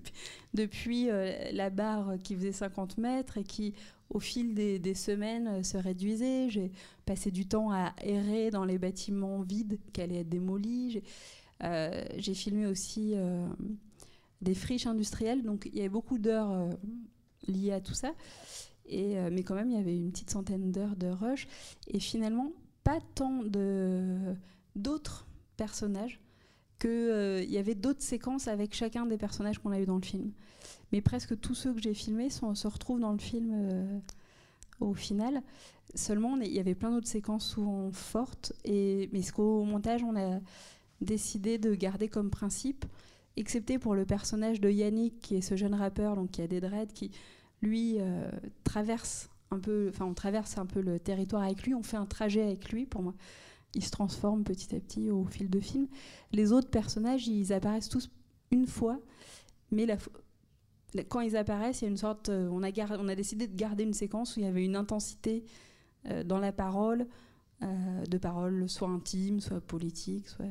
Speaker 2: (laughs) depuis, la barre qui faisait 50 mètres et qui, au fil des, semaines euh, se réduisait. J'ai passé du temps à errer dans les bâtiments vides qui allaient être démolis. J'ai euh, filmé aussi euh, des friches industrielles, donc il y avait beaucoup d'heures liées à tout ça. Mais quand même, il y avait une petite centaine d'heures de rush. Et finalement, pas tant d'autres personnages qu'il y avait d'autres séquences avec chacun des personnages qu'on a eu dans le film mais presque tous ceux que j'ai filmés se retrouvent dans le film euh, au final. Seulement, il y avait plein d'autres séquences souvent fortes, et, mais ce qu'au montage, on a décidé de garder comme principe, excepté pour le personnage de Yannick, qui est ce jeune rappeur donc qui a des dreads, qui lui euh, traverse un peu, enfin on traverse un peu le territoire avec lui, on fait un trajet avec lui pour moi. Il se transforme petit à petit au fil de film. Les autres personnages, ils apparaissent tous une fois, mais quand ils apparaissent, il y a une sorte. Euh, on, a décidé de garder une séquence où il y avait une intensité euh, dans la parole, euh, de parole soit intime, soit politique, soit.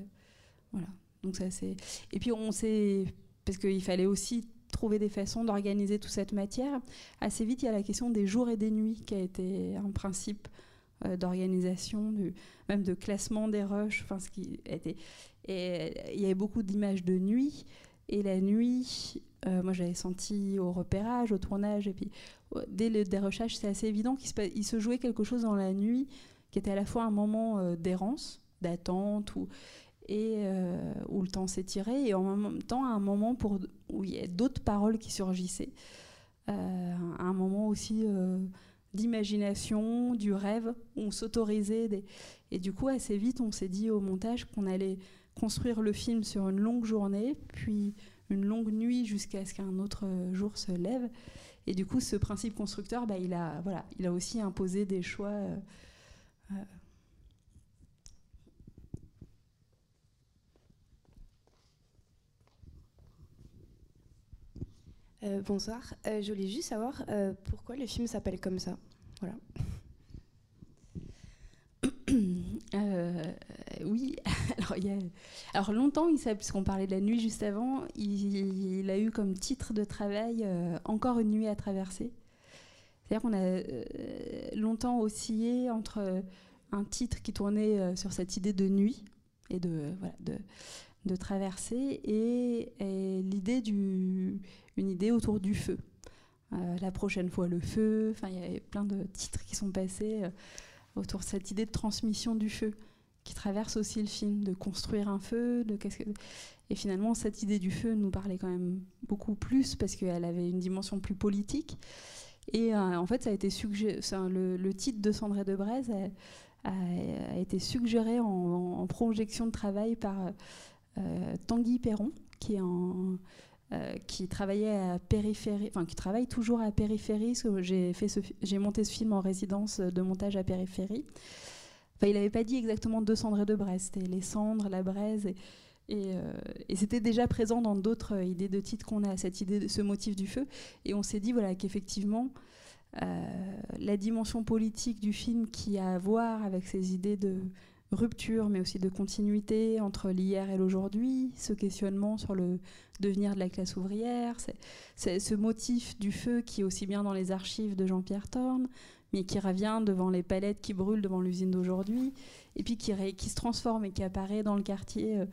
Speaker 2: Voilà. Donc ça, c'est. Et puis on s'est. Parce qu'il fallait aussi trouver des façons d'organiser toute cette matière. Assez vite, il y a la question des jours et des nuits qui a été un principe d'organisation, même de classement des rushs. Enfin, ce qui était. Et il y avait beaucoup d'images de nuit. Et la nuit, moi, j'avais senti au repérage, au tournage, et puis dès le dérochage, c'est assez évident qu'il se, se jouait quelque chose dans la nuit qui était à la fois un moment d'errance, d'attente, ou, et où le temps s'étirait, et en même temps un moment où il y a d'autres paroles qui surgissaient. un moment aussi d'imagination, du rêve, on s'autorisait. Et du coup, assez vite, on s'est dit au montage qu'on allait construire le film sur une longue journée, puis une longue nuit jusqu'à ce qu'un autre jour se lève. Et du coup, ce principe constructeur, bah, il, a, voilà, il a aussi imposé des choix. Euh,
Speaker 7: euh, bonsoir, euh, je voulais juste savoir pourquoi le film s'appelle comme ça. Voilà. (coughs)
Speaker 2: Euh, oui, (laughs) alors, il y a, longtemps, il puisqu'on parlait de la nuit juste avant, il, a eu comme titre de travail euh, Encore une nuit à traverser. C'est-à-dire qu'on a euh, longtemps oscillé entre un titre qui tournait sur cette idée de nuit et de, voilà, de, de traverser et, l'idée du, une idée autour du feu. la prochaine fois le feu, enfin il y avait plein de titres qui sont passés autour de cette idée de transmission du feu qui traverse aussi le film, de construire un feu, de qu'est-ce que... Et finalement, cette idée du feu nous parlait quand même beaucoup plus parce qu'elle avait une dimension plus politique. Et euh, en fait, ça a été suggéré, le, titre de Sandré de Braise a, été suggéré en, projection de travail par euh, Tanguy Perron, euh, qui travaillait à périphérie, enfin qui travaille toujours à périphérie. J'ai fait, j'ai monté ce film en résidence de montage à périphérie. Enfin, il n'avait pas dit exactement deux cendres et de braise, c'était les cendres, la braise, et, euh, et, c'était déjà présent dans d'autres idées de titres qu'on a, cette idée de ce motif du feu. Et on s'est dit voilà qu'effectivement. Euh, la dimension politique du film qui a à voir avec ces idées de, rupture, mais aussi de continuité entre l'hier et l'aujourd'hui, ce questionnement sur le devenir de la classe ouvrière, c'est ce motif du feu qui est aussi bien dans les archives de Jean-Pierre Thorne, mais qui revient devant les palettes qui brûlent devant l'usine d'aujourd'hui, et puis qui, qui, se transforme et qui apparaît dans le quartier euh,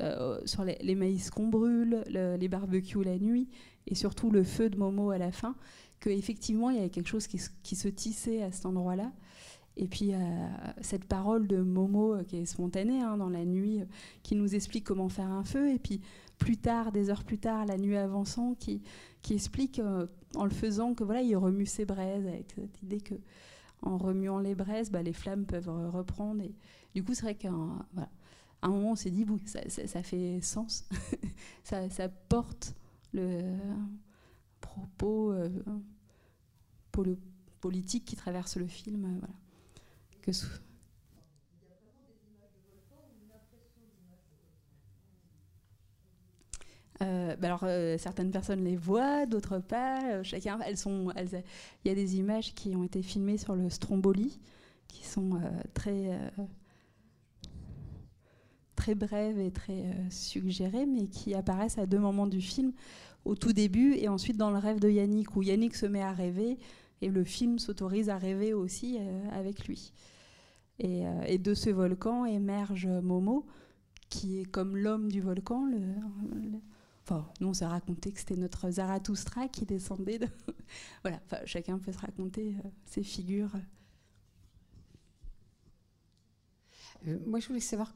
Speaker 2: euh, sur les, maïs qu'on brûle, les barbecues la nuit, et surtout le feu de Momo à la fin, qu'effectivement il y avait quelque chose qui, qui se tissait à cet endroit-là. Et puis cette parole de Momo euh, qui est spontanée hein, dans la nuit, euh, qui nous explique comment faire un feu. Et puis plus tard, des heures plus tard, la nuit avançant, qui, explique euh, en le faisant que voilà, il remue ses braises avec cette idée que en remuant les braises, bah, les flammes peuvent reprendre. Et du coup, c'est vrai qu'à un, moment, on s'est dit, ça, fait sens, (laughs) ça, ça, porte le propos politique qui traverse le film. Voilà que euh, bah alors, euh, certaines personnes les voient, d'autres pas. Euh, chacun, elles sont. Il y a des images qui ont été filmées sur le Stromboli, qui sont très très brèves et très suggérées, mais qui apparaissent à deux moments du film, au tout début et ensuite dans le rêve de Yannick, où Yannick se met à rêver et le film s'autorise à rêver aussi avec lui. Euh, et, de ce volcan émerge Momo, qui est comme l'homme du volcan. Enfin, nous, on s'est raconté que c'était notre Zarathustra qui descendait. De (laughs) voilà, enfin, chacun peut se raconter euh, ses figures.
Speaker 1: Euh, moi, je voulais savoir,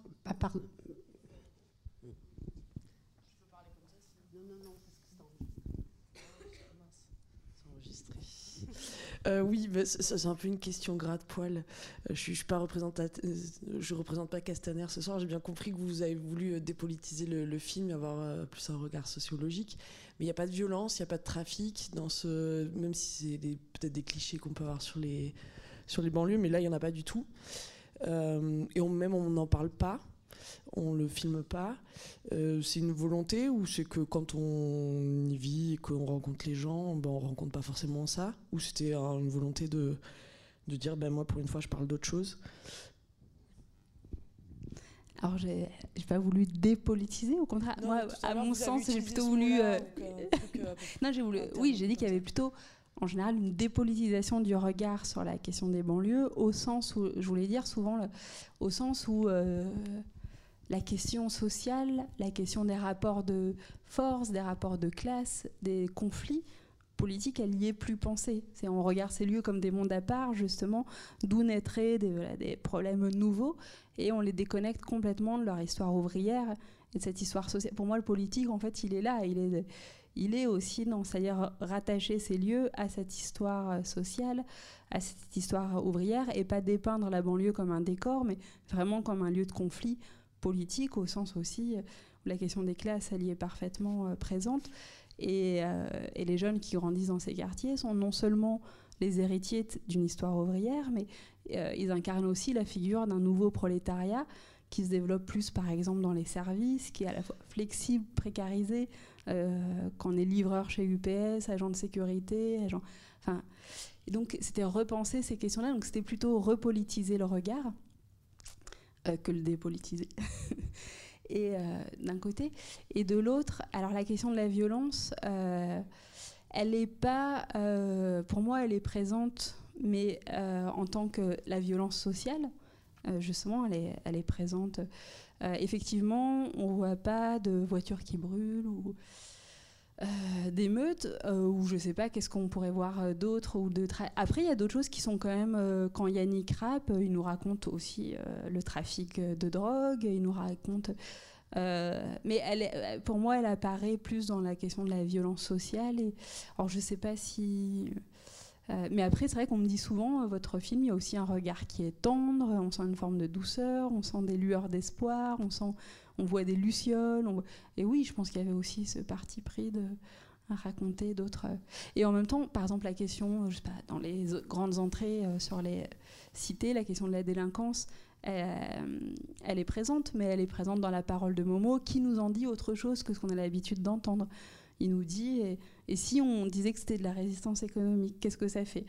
Speaker 8: Euh, oui, bah, c'est un peu une question gras de poil. Euh, je ne euh, représente pas Castaner ce soir. J'ai bien compris que vous avez voulu dépolitiser le, film et avoir plus un regard sociologique. Mais il n'y a pas de violence, il n'y a pas de trafic, dans ce, même si c'est peut-être des clichés qu'on peut avoir sur les, sur les banlieues, mais là, il n'y en a pas du tout. et même, on n'en parle pas on le filme pas. Euh, c'est une volonté ou c'est que quand on y vit et qu'on rencontre les gens, ben on rencontre pas forcément ça? Ou c'était une volonté de, de dire, ben moi pour une fois je parle d'autre chose?
Speaker 2: Alors, j'ai pas voulu dépolitiser, au contraire. moi, à mon sens, j'ai plutôt voulu. Euh, euh, (laughs) non, j'ai voulu. Oui, j'ai dit qu'il y avait plutôt, en général, une dépolitisation du regard sur la question des banlieues, au sens où, je voulais dire souvent, au sens où la question sociale, la question des rapports de force, des rapports de classe, des conflits politiques, elle n'y est plus pensée. C'est on regarde ces lieux comme des mondes à part, justement, d'où naîtraient des, des, problèmes nouveaux, et on les déconnecte complètement de leur histoire ouvrière et de cette histoire sociale. Pour moi, le politique, en fait, il est là, il est, il est aussi dans, c'est-à-dire rattacher ces lieux à cette histoire sociale, à cette histoire ouvrière, et pas dépeindre la banlieue comme un décor, mais vraiment comme un lieu de conflit politique, au sens aussi où la question des classes, elle y est parfaitement euh, présente. Et, euh, et, les jeunes qui grandissent dans ces quartiers sont non seulement les héritiers d'une histoire ouvrière, mais euh, ils incarnent aussi la figure d'un nouveau prolétariat qui se développe plus, par exemple, dans les services, qui est à la fois flexible, précarisé, euh, quand on est livreur chez UPS, agent de sécurité, agent. Enfin, donc, c'était repenser ces questions-là. Donc, c'était plutôt repolitiser le regard que le dépolitiser. (laughs) et euh, d'un côté. Et de l'autre, alors la question de la violence, euh, elle n'est pas, euh, pour moi, elle est présente, mais euh, en tant que la violence sociale, euh, justement, elle est, elle est présente. effectivement, on ne voit pas de voitures qui brûlent euh, d'émeutes euh, ou je sais pas qu'est-ce qu'on pourrait voir euh, d'autre ou de après il y a d'autres choses qui sont quand même quand Yannick Rapp il nous raconte aussi le trafic de drogue il nous raconte mais elle est, pour moi elle apparaît plus dans la question de la violence sociale et alors je sais pas si mais après c'est vrai qu'on me dit souvent votre film il y a aussi un regard qui est tendre on sent une forme de douceur on sent des lueurs d'espoir on sent on voit des lucioles. Et oui, je pense qu'il y avait aussi ce parti pris de raconter d'autres. Euh, et en même temps, par exemple, la question, je sais pas, dans les grandes entrées euh, sur les cités, la question de la délinquance, elle, elle, est présente, mais elle est présente dans la parole de Momo, qui nous en dit autre chose que ce qu'on a l'habitude d'entendre. Il nous dit, et, et, si on disait que c'était de la résistance économique, qu'est-ce que ça fait?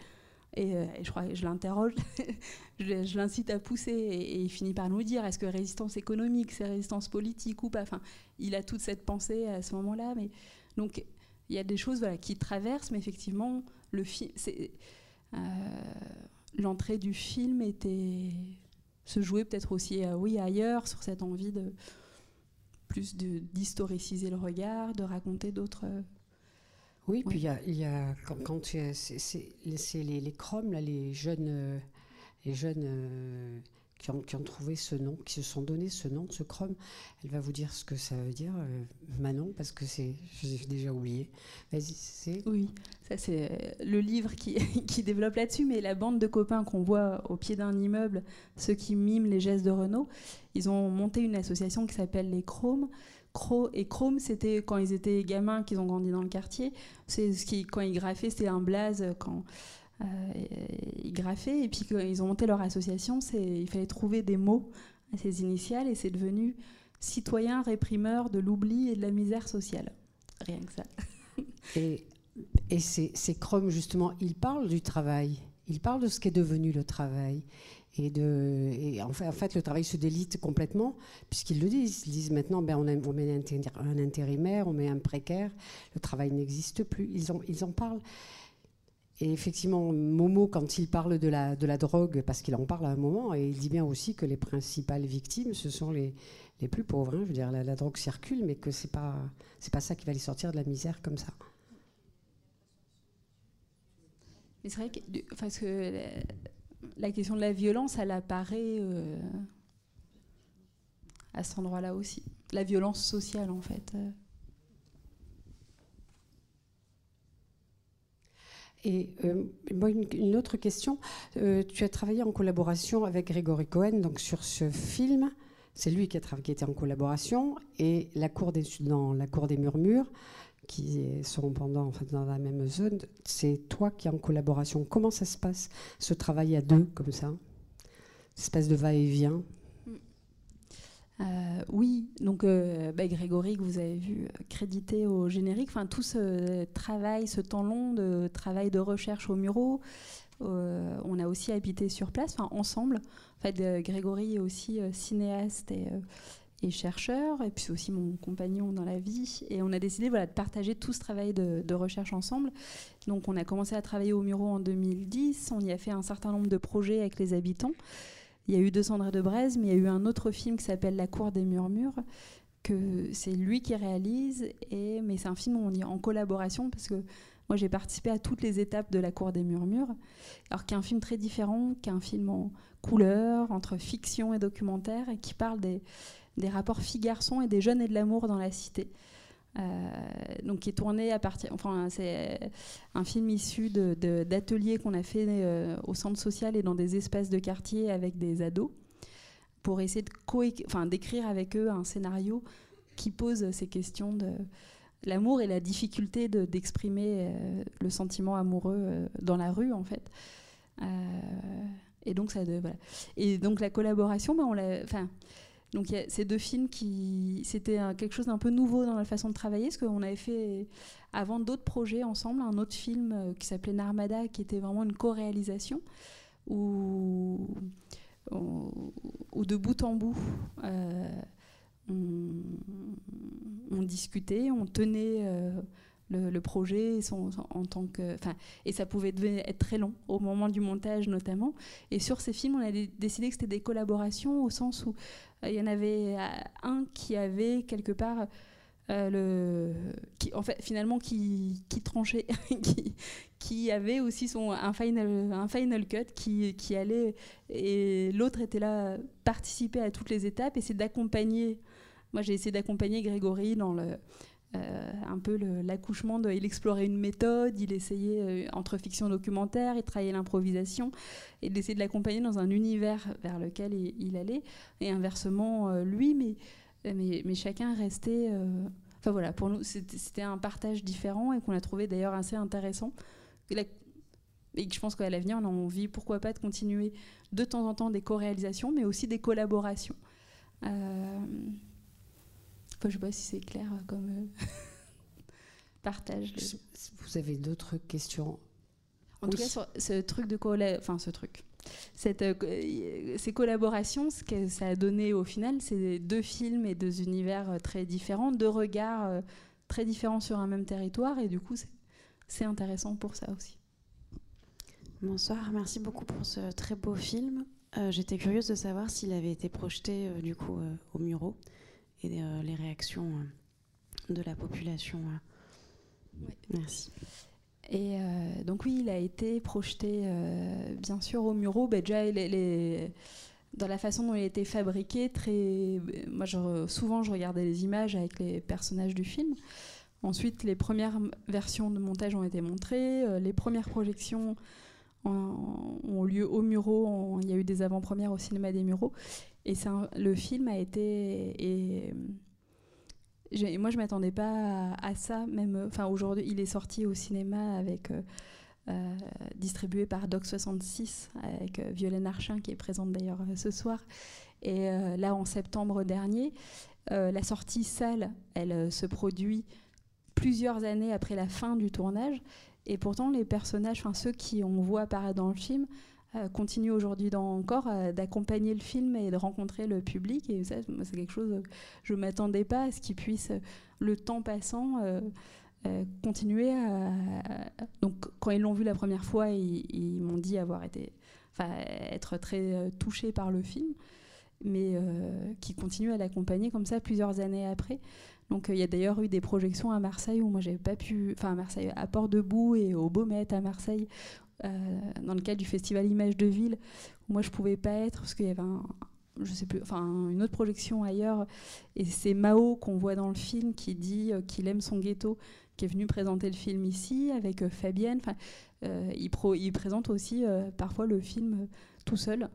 Speaker 2: Et, euh, et, je crois que je l'interroge, (laughs) je, l'incite à pousser et, il finit par nous dire est-ce que résistance économique, c'est résistance politique ou pas? Enfin, il a toute cette pensée à ce moment-là. Mais donc, il y a des choses qui traversent, mais effectivement, euh, l'entrée du film était se jouer peut-être aussi, euh, oui, ailleurs, sur cette envie de plus d'historiciser le regard, de raconter d'autres
Speaker 1: oui, puis il y a, y a, quand, quand c'est les, les chromes, là, les jeunes, euh, les jeunes euh, qui, ont, qui, ont, trouvé ce nom, qui se sont donné ce nom, ce chrome, elle va vous dire ce que ça veut dire, euh, Manon, parce que c'est, j'ai déjà oublié. Vas-y, c'est.
Speaker 2: Oui, ça c'est le livre qui, (laughs) qui développe là-dessus, mais la bande de copains qu'on voit au pied d'un immeuble, ceux qui miment les gestes de Renault, ils ont monté une association qui s'appelle les Chromes et Chrome, c'était quand ils étaient gamins, qu'ils ont grandi dans le quartier. C'est ce qui, quand ils graffaient, c'était un blaze quand euh, ils graffaient. Et puis ils ont monté leur association, il fallait trouver des mots à ces initiales et c'est devenu citoyen réprimeur de l'oubli et de la misère sociale. Rien que ça. (laughs)
Speaker 1: Et, et c'est Chrome, justement, il parle du travail. Il parle de ce qu'est devenu le travail. Et, en, fait, le travail se délite complètement, puisqu'ils le disent. Ils disent maintenant, ben, on, met un intérimaire, on met un précaire, le travail n'existe plus. Ils en, parlent. Et effectivement, Momo, quand il parle de la, drogue, parce qu'il en parle à un moment, et il dit bien aussi que les principales victimes, ce sont les, plus pauvres. Hein. Je veux dire, la, drogue circule, mais que ce n'est pas, pas ça qui va les sortir de la misère comme ça.
Speaker 2: Mais c'est vrai que, que la question de la violence, elle apparaît euh, à cet endroit-là aussi. La violence sociale, en fait.
Speaker 1: Et euh, moi, une, autre question. Euh, tu as travaillé en collaboration avec Grégory Cohen donc sur ce film. C'est lui qui, a qui était en collaboration. Et la cour dans La Cour des Murmures, qui sont pendant, en dans la même zone, c'est toi qui es en collaboration. Comment ça se passe, ce travail à deux, comme ça? Espèce de va-et-vient?
Speaker 2: Euh, oui, donc euh, bah, Grégory, que vous avez vu crédité au générique, enfin tout ce travail, ce temps long de travail de recherche au Murau, euh, on a aussi habité sur place, ensemble. En fait, Grégory est aussi cinéaste et et chercheur, et puis aussi mon compagnon dans la vie. Et on a décidé voilà, de partager tout ce travail de, recherche ensemble. Donc on a commencé à travailler au Muro en 2010, on y a fait un certain nombre de projets avec les habitants. il y a eu Deux Cendres de Braise, mais il y a eu un autre film qui s'appelle La Cour des Murmures, que c'est lui qui réalise, et, mais c'est un film on dit en collaboration, parce que moi j'ai participé à toutes les étapes de La Cour des Murmures, alors qu'un film très différent, qu'un film en couleur, entre fiction et documentaire, et qui parle des, des rapports filles-garçons et des jeunes et de l'amour dans la cité. Euh, donc qui est tourné à partir, enfin c'est un film issu d'ateliers qu'on a fait euh, au centre social et dans des espaces de quartier avec des ados pour essayer de enfin, d'écrire avec eux un scénario qui pose ces questions de l'amour et la difficulté d'exprimer euh, le sentiment amoureux dans la rue en fait. et donc ça, voilà. Et donc la collaboration, ben, on l'a, donc il y a ces deux films qui c'était quelque chose d'un peu nouveau dans la façon de travailler, parce qu'on avait fait avant d'autres projets ensemble, un autre film euh, qui s'appelait Narmada, qui était vraiment une co-réalisation, où, de bout en bout, euh, on, discutait, on tenait euh, le, projet en tant que, et ça pouvait être très long au moment du montage notamment. Et sur ces films, on a décidé que c'était des collaborations au sens où il y en avait euh, un qui avait quelque part euh, le, qui, en fait, finalement, qui, qui tranchait, (laughs) qui, qui, avait aussi son, un, final, un final cut qui, qui allait, et l'autre était là, participer à toutes les étapes, et c'est d'accompagner. Moi, j'ai essayé d'accompagner Grégory dans le, euh, un peu l'accouchement. Il explorait une méthode, il essayait entre fiction documentaire, il travaillait l'improvisation et d'essayer de l'accompagner dans un univers vers lequel il, allait. Et inversement, lui, mais, mais, chacun restait. Enfin voilà, pour nous, c'était un partage différent et qu'on a trouvé d'ailleurs assez intéressant. Et je pense qu'à l'avenir, on a envie, pourquoi pas, de continuer de temps en temps des co-réalisations, mais aussi des collaborations. Euh, je ne sais pas si c'est clair comme euh, (laughs) partage.
Speaker 1: Vous avez d'autres questions
Speaker 2: En tout cas, sur ce truc de enfin ce truc, cette, euh, ces collaborations, ce que ça a donné au final, c'est deux films et deux univers euh, très différents, deux regards très différents sur un même territoire, et du coup, c'est intéressant pour ça aussi.
Speaker 9: Bonsoir, merci beaucoup pour ce très beau film. J'étais curieuse de savoir s'il avait été projeté du coup au Muro et euh, les réactions euh, de la population. Euh. Merci.
Speaker 2: Et donc oui, il a été projeté bien sûr au Muro. Bah, déjà, les, dans la façon dont il a été fabriqué, très, moi je, souvent je regardais les images avec les personnages du film. Ensuite, les premières versions de montage ont été montrées. les premières projections ont, lieu au Muro. il y a eu des avant-premières au cinéma des Mureaux. Et le film a été. Et, moi, je m'attendais pas à, ça. Même, enfin, aujourd'hui, il est sorti au cinéma avec. Euh, euh, distribué par Doc 66 avec euh, Violaine Archin qui est présente d'ailleurs ce soir. Et là, en septembre dernier, la sortie salle, elle se produit plusieurs années après la fin du tournage. Et pourtant, les personnages, enfin ceux qui on voit apparaître dans le film, euh, continue aujourd'hui encore euh, d'accompagner le film et de rencontrer le public. Et ça, c'est quelque chose, je ne m'attendais pas à ce qu'ils puissent, le temps passant, euh, continuer à. Donc, quand ils l'ont vu la première fois, ils, m'ont dit avoir été. Enfin, être très touchés par le film, mais qui continuent à l'accompagner comme ça plusieurs années après. Donc il y a d'ailleurs eu des projections à Marseille où moi j'avais pas pu, enfin à Marseille, à Port-de-Bouc et au Baumette à Marseille, euh, dans le cadre du festival Images de Ville, où moi je pouvais pas être parce qu'il y avait je sais plus, enfin une autre projection ailleurs, et c'est Mao qu'on voit dans le film qui dit euh, qu'il aime son ghetto, qui est venu présenter le film ici avec euh, Fabienne. Enfin, il, il, présente aussi parfois le film tout seul,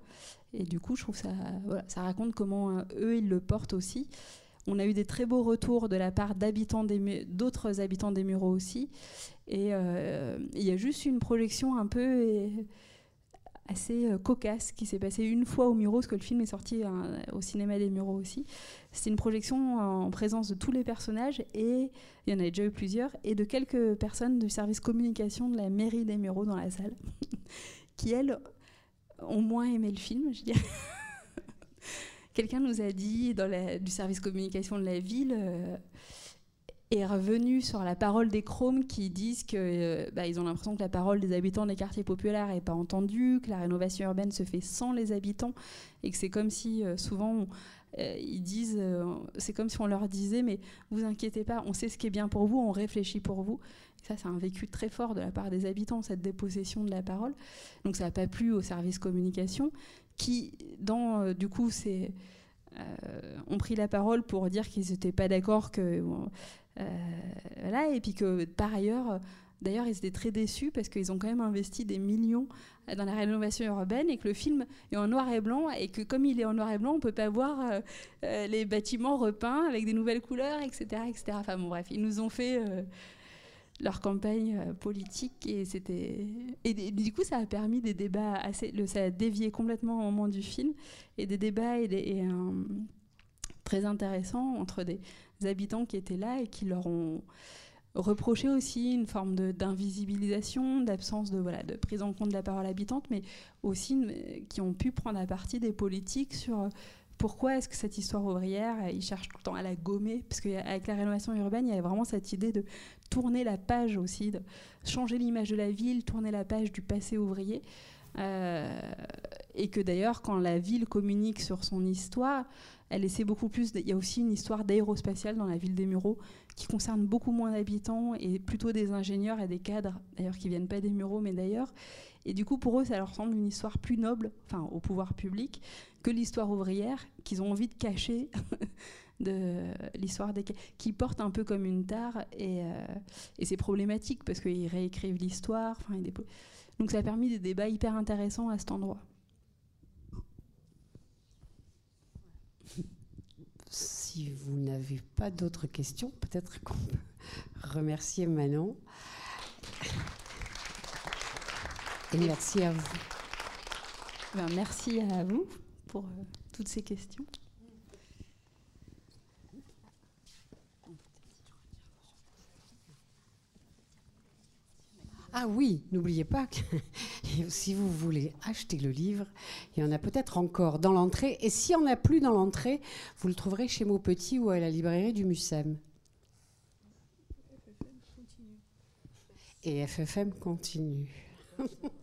Speaker 2: et du coup je trouve ça, voilà, ça raconte comment eux ils le portent aussi. On a eu des très beaux retours de la part d'autres habitants des Mureaux aussi. Et euh, il y a juste une projection un peu euh, assez euh, cocasse qui s'est passée une fois au Mureaux, parce que le film est sorti au cinéma des Mureaux aussi. C'est une projection en présence de tous les personnages, et il y en a déjà eu plusieurs, et de quelques personnes du service communication de la mairie des Mureaux dans la salle, (laughs) qui, elles, ont moins aimé le film, je dirais. Quelqu'un nous a dit du service communication de la ville, est revenu sur la parole des Chromes qui disent que euh, bah, ont l'impression que la parole des habitants des quartiers populaires n'est pas entendue, que la rénovation urbaine se fait sans les habitants et que c'est comme si euh, souvent euh, ils disent, c'est comme si on leur disait mais vous inquiétez pas, on sait ce qui est bien pour vous, on réfléchit pour vous. ça c'est un vécu très fort de la part des habitants cette dépossession de la parole. Donc ça n'a pas plu au service communication qui dans du coup c'est ont pris la parole pour dire qu'ils n'étaient pas d'accord que voilà, et puis que par ailleurs, d'ailleurs, ils étaient très déçus parce qu'ils ont quand même investi des millions dans la rénovation urbaine et que le film est en noir et blanc et que comme il est en noir et blanc, on peut pas voir euh, euh, les bâtiments repeints avec des nouvelles couleurs, etc., etc. Enfin bon, bref, ils nous ont fait euh, leur campagne politique et c'était et, du coup ça a permis des débats assez, ça a dévié complètement au moment du film et des débats et, très intéressants entre des habitants qui étaient là et qui leur ont reproché aussi une forme d'invisibilisation, d'absence de, voilà, de prise en compte de la parole habitante, mais aussi qui ont pu prendre à partie des politiques sur euh, pourquoi est-ce que cette histoire ouvrière, euh, ils cherchent tout le temps à la gommer? Parce qu'avec la rénovation urbaine, il y a vraiment cette idée de tourner la page aussi, de changer l'image de la ville, tourner la page du passé ouvrier. Euh, et que d'ailleurs, quand la ville communique sur son histoire, elle essaie beaucoup plus. Il y a aussi une histoire d'aérospatiale dans la ville des Mureaux qui concerne beaucoup moins d'habitants et plutôt des ingénieurs et des cadres, d'ailleurs qui viennent pas des Mureaux mais d'ailleurs. Et du coup, pour eux, ça leur semble une histoire plus noble, enfin au pouvoir public, que l'histoire ouvrière qu'ils ont envie de cacher. (laughs) de l'histoire des qui porte un peu comme une tare et, euh, c'est problématique parce qu'ils réécrivent l'histoire. Donc ça a permis des débats hyper intéressants à cet endroit.
Speaker 1: Si vous n'avez pas d'autres questions, peut-être qu'on peut remercier Manon. Et merci à vous.
Speaker 2: Ben, merci à vous pour euh, toutes ces questions.
Speaker 1: Ah oui, n'oubliez pas que (laughs) si vous voulez acheter le livre, il y en a peut-être encore dans l'entrée. Et s'il n'y en a plus dans l'entrée, vous le trouverez chez Maupetit ou à la librairie du Mucem. Et FFM continue. (laughs) (laughs)